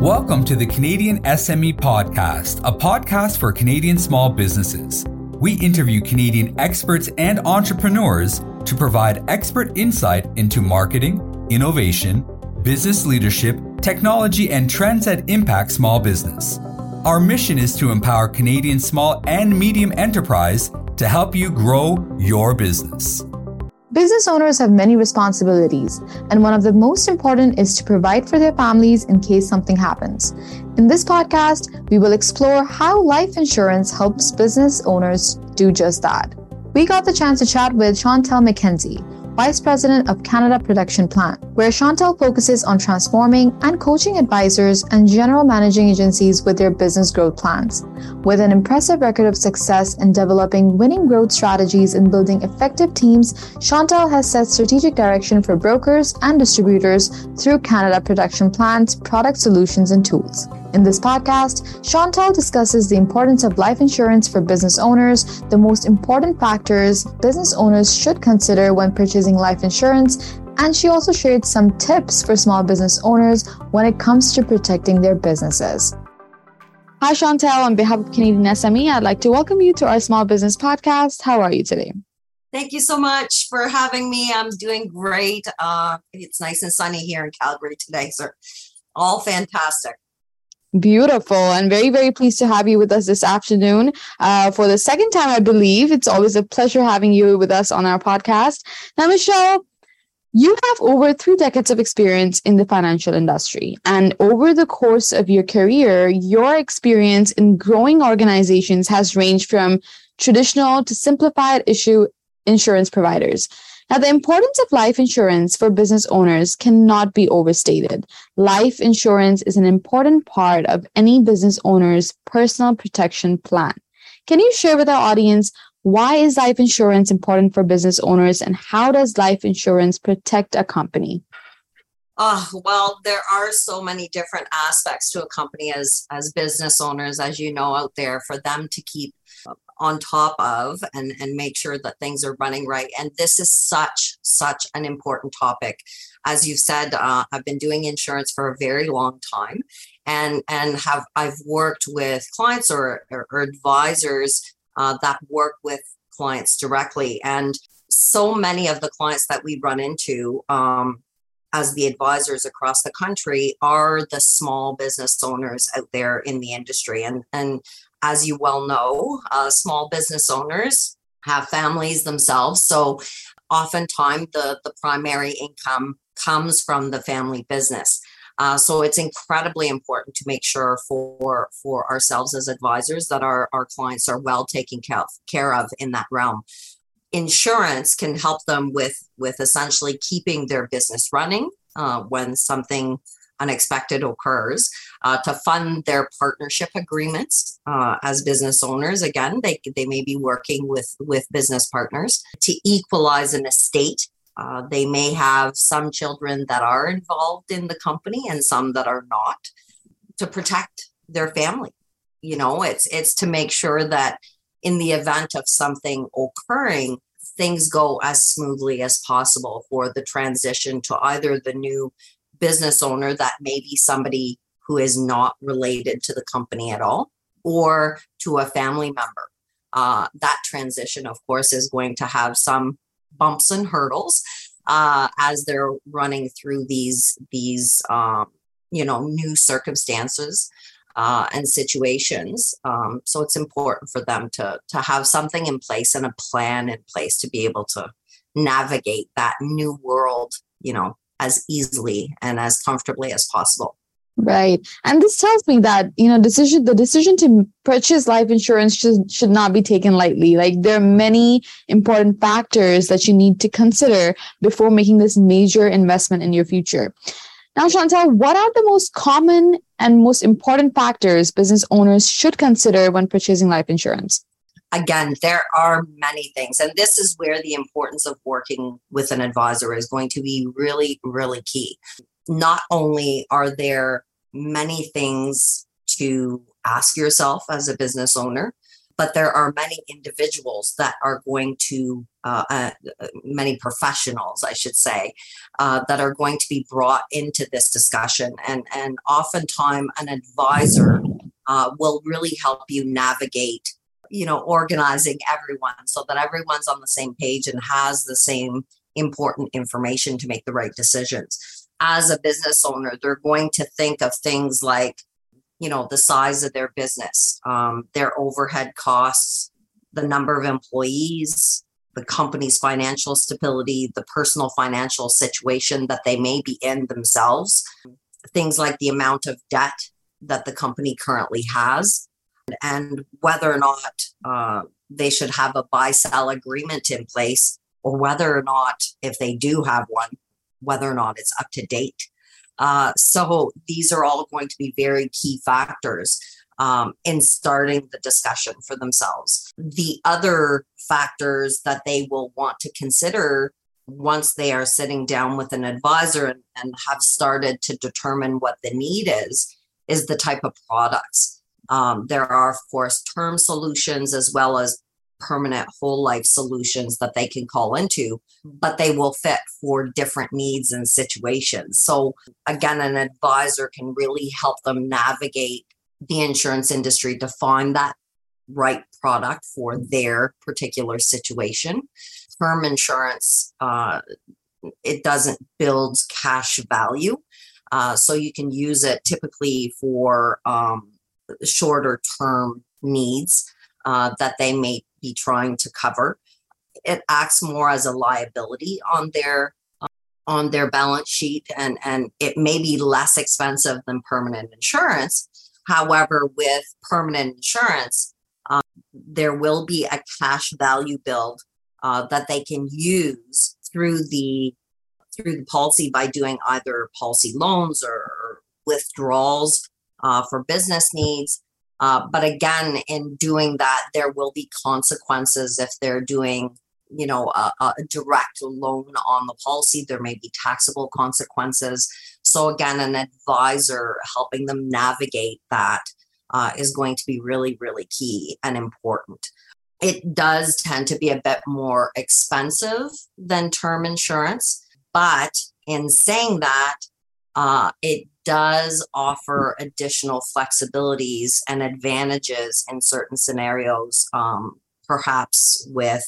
Welcome to the Canadian SME Podcast, a podcast for Canadian small businesses. We interview Canadian experts and entrepreneurs to provide expert insight into marketing, innovation, business leadership, technology, and trends that impact small business. Our mission is to empower Canadian small and medium enterprise to help you grow your business. Business owners have many responsibilities, and one of the most important is to provide for their families in case something happens. In this podcast, we will explore how life insurance helps business owners do just that. We got the chance to chat with Chantel McKenzie, Vice President of Canada Protection Plan, where Chantel focuses on transforming and coaching advisors and general managing agencies with their business growth plans. With an impressive record of success in developing winning growth strategies and building effective teams, Chantel has set strategic direction for brokers and distributors through Canada Protection Plan's product solutions and tools. In this podcast, Chantal discusses the importance of life insurance for business owners, the most important factors business owners should consider when purchasing life insurance, and she also shared some tips for small business owners when it comes to protecting their businesses. Hi, Chantel. On behalf of Canadian SME, I'd like to welcome you to our small business podcast. How are you today? Thank you so much for having me. I'm doing great. Uh, it's nice and sunny here in Calgary today, so all fantastic. Beautiful. And very, very pleased to have you with us this afternoon uh, for the second time, I believe. It's always a pleasure having you with us on our podcast. Now, Michelle, you have over three decades of experience in the financial industry. And over the course of your career, your experience in growing organizations has ranged from traditional to simplified issue insurance providers. Now, the importance of life insurance for business owners cannot be overstated. Life insurance is an important part of any business owner's personal protection plan. Can you share with our audience why is life insurance important for business owners and how does life insurance protect a company? Oh, well, there are so many different aspects to a company as as business owners, as you know, out there for them to keep on top of and, and make sure that things are running right. And this is such, such an important topic. As you've said, uh, I've been doing insurance for a very long time and, and have I've worked with clients or, or, or advisors uh, that work with clients directly. And so many of the clients that we run into um, as the advisors across the country are the small business owners out there in the industry and and as you well know, uh, small business owners have families themselves. So oftentimes the, the primary income comes from the family business. Uh, so it's incredibly important to make sure for for ourselves as advisors that our, our clients are well taken care of, care of in that realm. Insurance can help them with with essentially keeping their business running uh, when something unexpected occurs uh, to fund their partnership agreements uh, as business owners. Again they, they may be working with with business partners to equalize an estate. Uh, they may have some children that are involved in the company and some that are not to protect their family. You know it's it's to make sure that in the event of something occurring things go as smoothly as possible for the transition to either the new business owner that may be somebody who is not related to the company at all or to a family member. Uh, that transition, of course, is going to have some bumps and hurdles uh, as they're running through these these um, you know new circumstances uh, and situations. Um, so it's important for them to to have something in place and a plan in place to be able to navigate that new world. You know, as easily and as comfortably as possible. Right. And this tells me that, you know, decision the decision to purchase life insurance should, should not be taken lightly. Like there are many important factors that you need to consider before making this major investment in your future. Now, Chantal, what are the most common and most important factors business owners should consider when purchasing life insurance? again, there are many things. And this is where the importance of working with an advisor is going to be really, really key. Not only are there many things to ask yourself as a business owner, but there are many individuals that are going to, uh, uh, many professionals, I should say, uh, that are going to be brought into this discussion. And, and oftentimes, an advisor uh, will really help you navigate, you know, organizing everyone so that everyone's on the same page and has the same important information to make the right decisions. As a business owner, they're going to think of things like you know the size of their business um, their overhead costs the number of employees the company's financial stability the personal financial situation that they may be in themselves things like the amount of debt that the company currently has and whether or not uh, they should have a buy sell agreement in place or whether or not if they do have one whether or not it's up to date uh, so these are all going to be very key factors um, in starting the discussion for themselves. The other factors that they will want to consider once they are sitting down with an advisor and, and have started to determine what the need is, is the type of products. Um, there are, of course, term solutions as well as permanent whole life solutions that they can call into, but they will fit for different needs and situations. So, again, an advisor can really help them navigate the insurance industry to find that right product for their particular situation. Term insurance, uh, it doesn't build cash value. Uh, so you can use it typically for um, shorter term needs uh, that they may be trying to cover. It acts more as a liability on their on their balance sheet and and it may be less expensive than permanent insurance however with permanent insurance um, there will be a cash value build uh, that they can use through the through the policy by doing either policy loans or withdrawals uh, for business needs uh, but again, in doing that, there will be consequences if they're doing, you know, a, a, direct loan on the policy. There may be taxable consequences. So again, an advisor helping them navigate that uh, is going to be really, really key and important. It does tend to be a bit more expensive than term insurance, but in saying that, uh, it does offer additional flexibilities and advantages in certain scenarios, um, perhaps with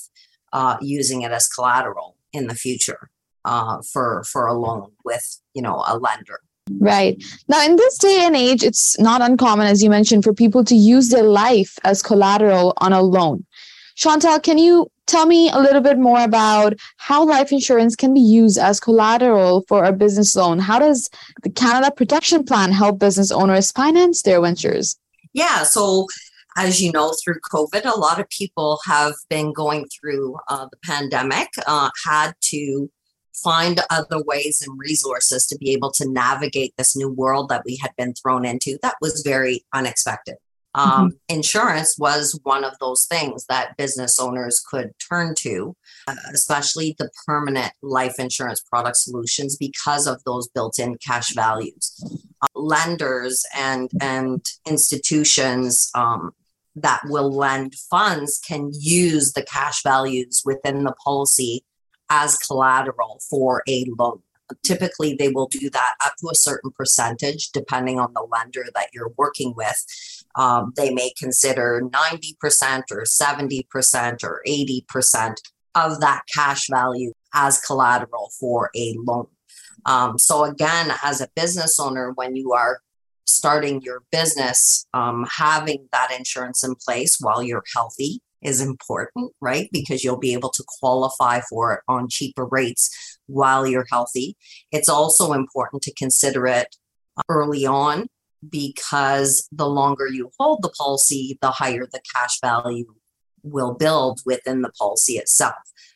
uh, using it as collateral in the future uh, for for a loan with you know a lender. Right. Now, in this day and age, it's not uncommon, as you mentioned, for people to use their life as collateral on a loan. Chantal, can you tell me a little bit more about how life insurance can be used as collateral for a business loan? How does the Canada Protection Plan help business owners finance their ventures? Yeah, so as you know, through COVID, a lot of people have been going through uh, the pandemic, uh, had to find other ways and resources to be able to navigate this new world that we had been thrown into that was very unexpected. Um, mm-hmm. Insurance was one of those things that business owners could turn to, uh, especially the permanent life insurance product solutions because of those built in cash values. Uh, lenders and, and institutions um, that will lend funds can use the cash values within the policy as collateral for a loan typically they will do that up to a certain percentage depending on the lender that you're working with um, they may consider 90% or 70% or 80% of that cash value as collateral for a loan. Um, so, again, as a business owner, when you are starting your business, um, having that insurance in place while you're healthy is important, right? Because you'll be able to qualify for it on cheaper rates while you're healthy. It's also important to consider it early on because the longer you hold the policy, the higher the cash value will build within the policy itself.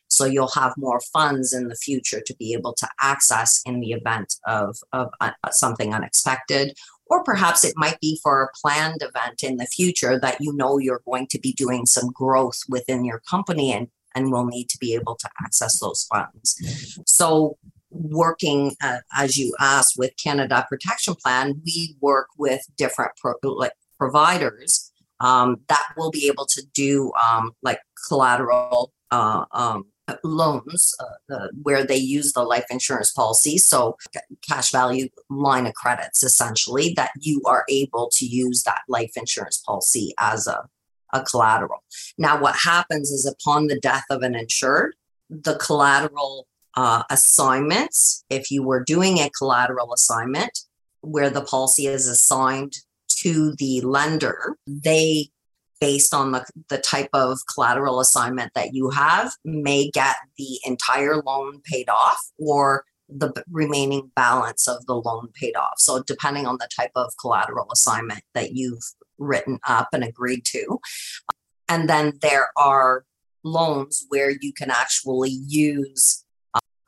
So you'll have more funds in the future to be able to access in the event of, of uh, something unexpected. Or perhaps it might be for a planned event in the future that you know you're going to be doing some growth within your company and, and will need to be able to access those funds. So working uh, as you asked with canada protection plan we work with different pro- like providers um, that will be able to do um, like collateral uh, um, loans uh, where they use the life insurance policy. So, cash value line of credits, essentially, that you are able to use that life insurance policy as a, a collateral. Now, what happens is upon the death of an insured, the collateral uh, assignments, if you were doing a collateral assignment where the policy is assigned to the lender, they based on the, the type of collateral assignment that you have may get the entire loan paid off or the remaining balance of the loan paid off. So, depending on the type of collateral assignment that you've written up and agreed to. And then there are loans where you can actually use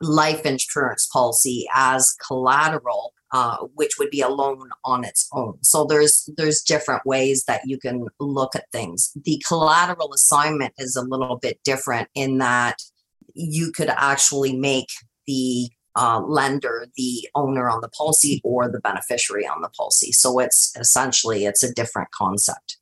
life insurance policy as collateral uh, which would be a loan on its own. So there's there's different ways that you can look at things. The collateral assignment is a little bit different in that you could actually make the uh, lender the owner on the policy or the beneficiary on the policy. So it's essentially it's a different concept.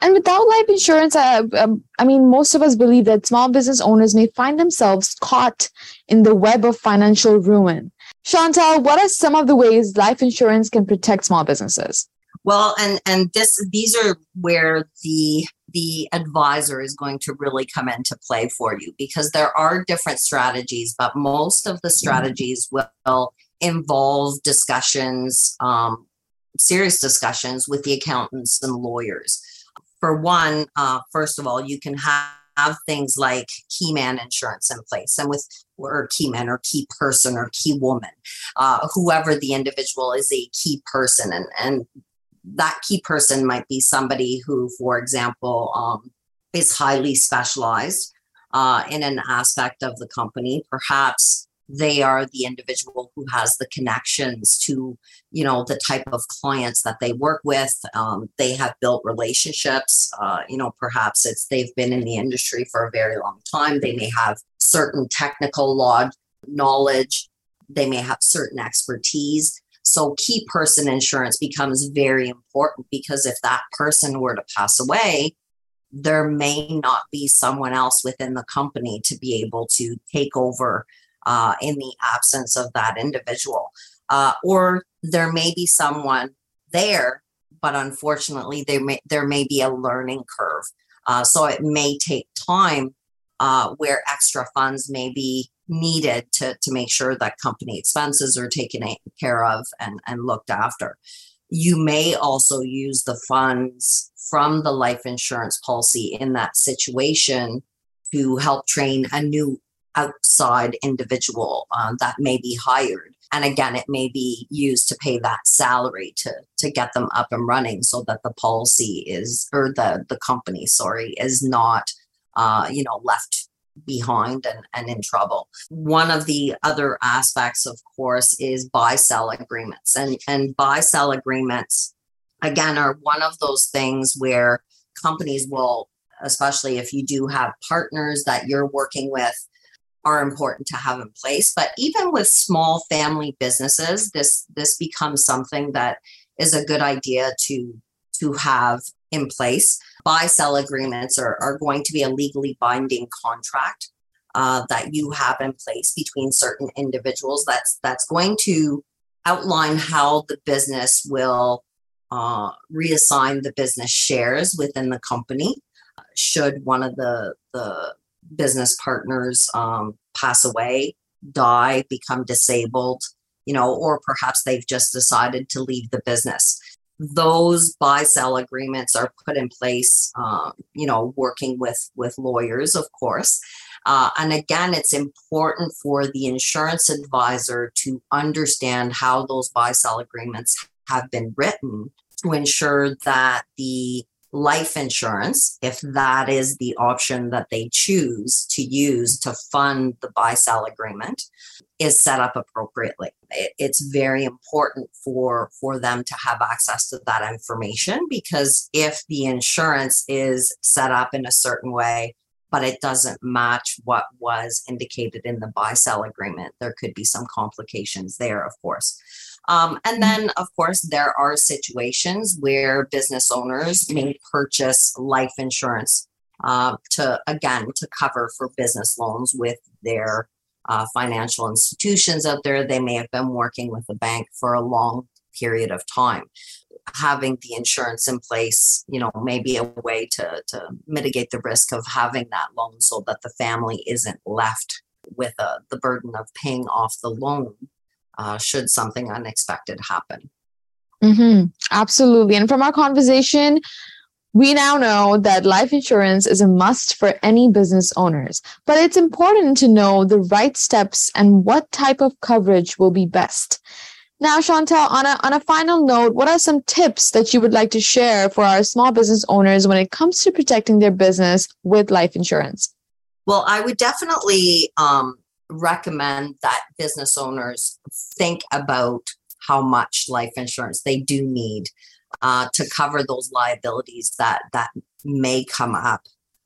And without life insurance, uh, um, I mean, most of us believe that small business owners may find themselves caught in the web of financial ruin. Chantal, what are some of the ways life insurance can protect small businesses? Well, and and this these are where the the advisor is going to really come into play for you because there are different strategies, but most of the strategies will involve discussions, um, serious discussions with the accountants and lawyers. For one, uh, first of all, you can have have things like key man insurance in place and with or key man or key person or key woman uh, whoever the individual is a key person. And and that key person might be somebody who for example um, is highly specialized uh, in an aspect of the company. Perhaps they are the individual who has the connections to you know the type of clients that they work with. Um, they have built relationships. Uh, you know perhaps it's they've been in the industry for a very long time. They may have certain technical law knowledge. They may have certain expertise. So key person insurance becomes very important because if that person were to pass away there may not be someone else within the company to be able to take over uh, in the absence of that individual. Uh, or there may be someone there, but unfortunately, there may, there may be a learning curve. Uh, so it may take time uh, where extra funds may be needed to, to make sure that company expenses are taken care of and, and looked after. You may also use the funds from the life insurance policy in that situation to help train a new outside individual uh, that may be hired. And again, it may be used to pay that salary to, to get them up and running so that the policy is, or the, the company, sorry, is not, uh, you know, left behind and, and in trouble. One of the other aspects, of course, is buy sell agreements. And, and buy sell agreements, again, are one of those things where companies will, especially if you do have partners that you're working with, are important to have in place. But even with small family businesses, this this becomes something that is a good idea to to have in place. Buy sell agreements are, are going to be a legally binding contract uh, that you have in place between certain individuals. That's that's going to outline how the business will uh, reassign the business shares within the company should one of the the business partners um, pass away, die, become disabled, you know, or perhaps they've just decided to leave the business. Those buy sell agreements are put in place, um, you know, working with with lawyers, of course. Uh, and again, it's important for the insurance advisor to understand how those buy sell agreements have been written to ensure that the life insurance, if that is the option that they choose to use to fund the buy sell agreement, is set up appropriately. It's very important for for them to have access to that information because if the insurance is set up in a certain way but it doesn't match what was indicated in the buy sell agreement there could be some complications there of course Um, and then, of course, there are situations where business owners may purchase life insurance uh, to, again, to cover for business loans with their uh, financial institutions out there. They may have been working with the bank for a long period of time. Having the insurance in place, you know, may be a way to, to mitigate the risk of having that loan so that the family isn't left with uh, the burden of paying off the loan uh, should something unexpected happen. Mm-hmm. Absolutely. And from our conversation, we now know that life insurance is a must for any business owners, but it's important to know the right steps and what type of coverage will be best. Now, Chantel, on a, on a final note, what are some tips that you would like to share for our small business owners when it comes to protecting their business with life insurance? Well, I would definitely um, recommend that business owners think about how much life insurance they do need uh, to cover those liabilities that that may come up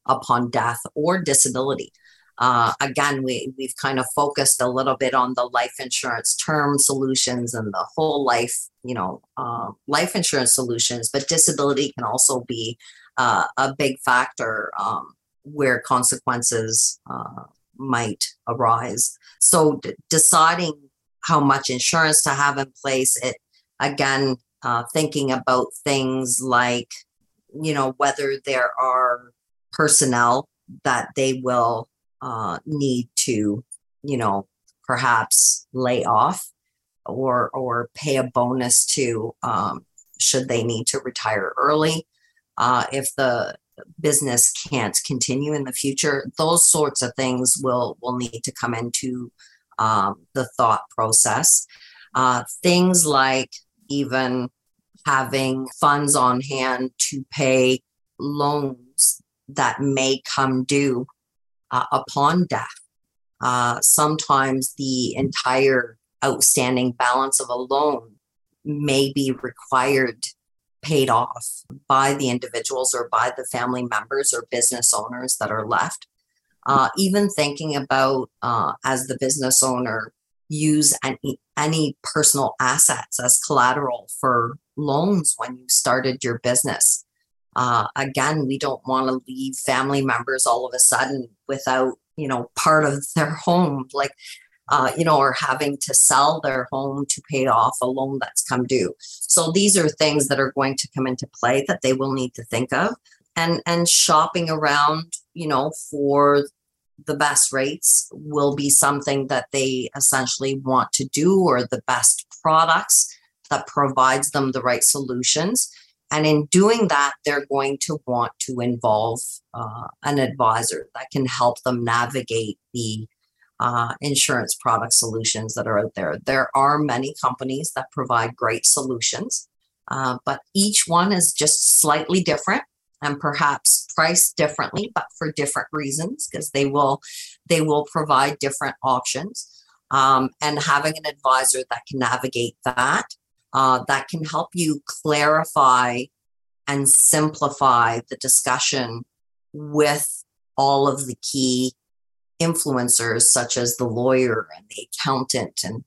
upon death or disability. Uh, again, we we've kind of focused a little bit on the life insurance term solutions and the whole life, you know, uh, life insurance solutions. But disability can also be uh, a big factor um, where consequences uh, might arise. So d- deciding how much insurance to have in place, it again uh, thinking about things like, you know, whether there are personnel that they will uh, need to, you know, perhaps lay off or or pay a bonus to um, should they need to retire early. Uh, if the business can't continue in the future those sorts of things will will need to come into um, the thought process. Uh, things like even having funds on hand to pay loans that may come due uh, upon death. Uh, sometimes the entire outstanding balance of a loan may be required paid off by the individuals or by the family members or business owners that are left. Uh, even thinking about uh, as the business owner use any, any personal assets as collateral for loans when you started your business. Uh, again, we don't want to leave family members all of a sudden without, you know, part of their home. Like uh, you know, or having to sell their home to pay off a loan that's come due. So these are things that are going to come into play that they will need to think of, and and shopping around, you know, for the best rates will be something that they essentially want to do, or the best products that provides them the right solutions. And in doing that, they're going to want to involve uh, an advisor that can help them navigate the uh, insurance product solutions that are out there. There are many companies that provide great solutions, uh, but each one is just slightly different and perhaps priced differently, but for different reasons because they will they will provide different options. Um, and having an advisor that can navigate that, uh, that can help you clarify and simplify the discussion with all of the key influencers such as the lawyer and the accountant and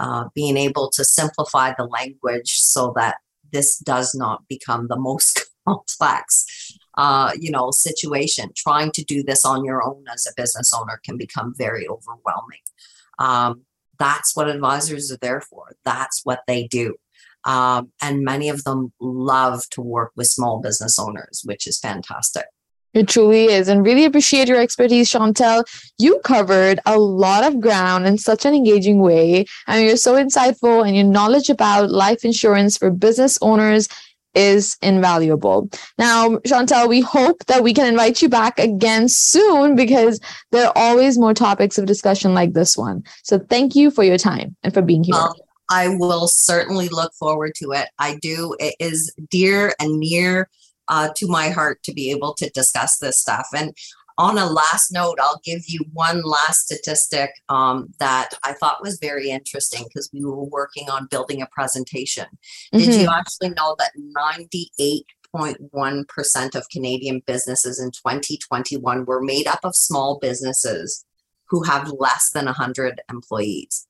uh, being able to simplify the language so that this does not become the most complex uh, you know situation. Trying to do this on your own as a business owner can become very overwhelming. Um, that's what advisors are there for. That's what they do. Um, and many of them love to work with small business owners which is fantastic it truly is. And really appreciate your expertise, Chantel. You covered a lot of ground in such an engaging way. And you're so insightful, and your knowledge about life insurance for business owners is invaluable. Now, Chantel, we hope that we can invite you back again soon because there are always more topics of discussion like this one. So thank you for your time and for being here. Um, I will certainly look forward to it. I do. It is dear and near uh, to my heart to be able to discuss this stuff. And on a last note, I'll give you one last statistic um, that I thought was very interesting because we were working on building a presentation. Mm-hmm. Did you mm-hmm. actually know that 98.1% of Canadian businesses in 2021 were made up of small businesses who have less than 100 employees?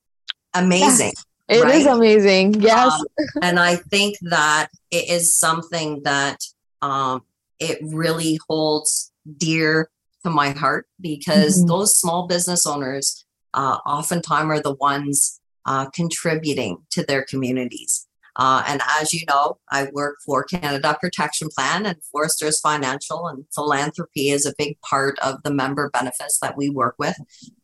Amazing. It right? is amazing. Yes. Um, and I think that it is something that um, it really holds dear to my heart because mm-hmm. those small business owners uh, oftentimes are the ones uh, contributing to their communities. Uh, and as you know, I work for Canada Protection Plan and Foresters Financial, and philanthropy is a big part of the member benefits that we work with.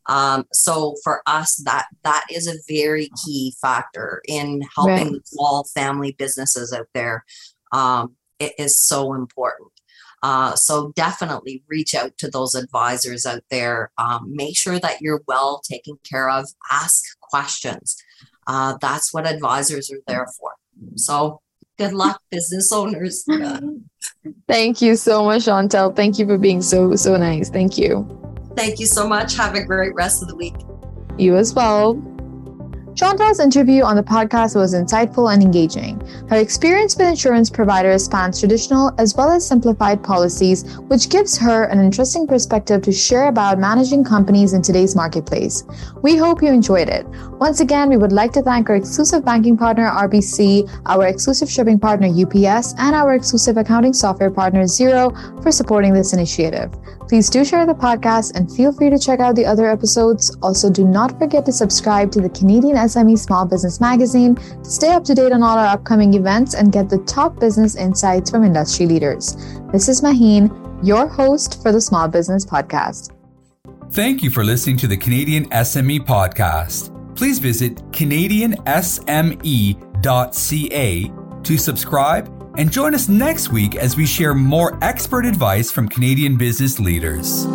Um, so for us, that that is a very key factor in helping right. small family businesses out there. Um, it is so important. Uh, so definitely reach out to those advisors out there. Um, make sure that you're well taken care of. Ask questions. Uh, that's what advisors are there for. So good luck, business owners. Thank you so much, Chantel. Thank you for being so, so nice. Thank you. Thank you so much. Have a great rest of the week. You as well. Chantal's interview on the podcast was insightful and engaging. Her experience with insurance providers spans traditional as well as simplified policies, which gives her an interesting perspective to share about managing companies in today's marketplace. We hope you enjoyed it. Once again, we would like to thank our exclusive banking partner, RBC, our exclusive shipping partner, UPS, and our exclusive accounting software partner, Xero for supporting this initiative. Please do share the podcast and feel free to check out the other episodes. Also, do not forget to subscribe to the Canadian SME Small Business Magazine to stay up to date on all our upcoming events and get the top business insights from industry leaders. This is Maheen, your host for the Small Business Podcast. Thank you for listening to the Canadian SME Podcast. Please visit CanadianSME.ca to subscribe and join us next week as we share more expert advice from Canadian business leaders.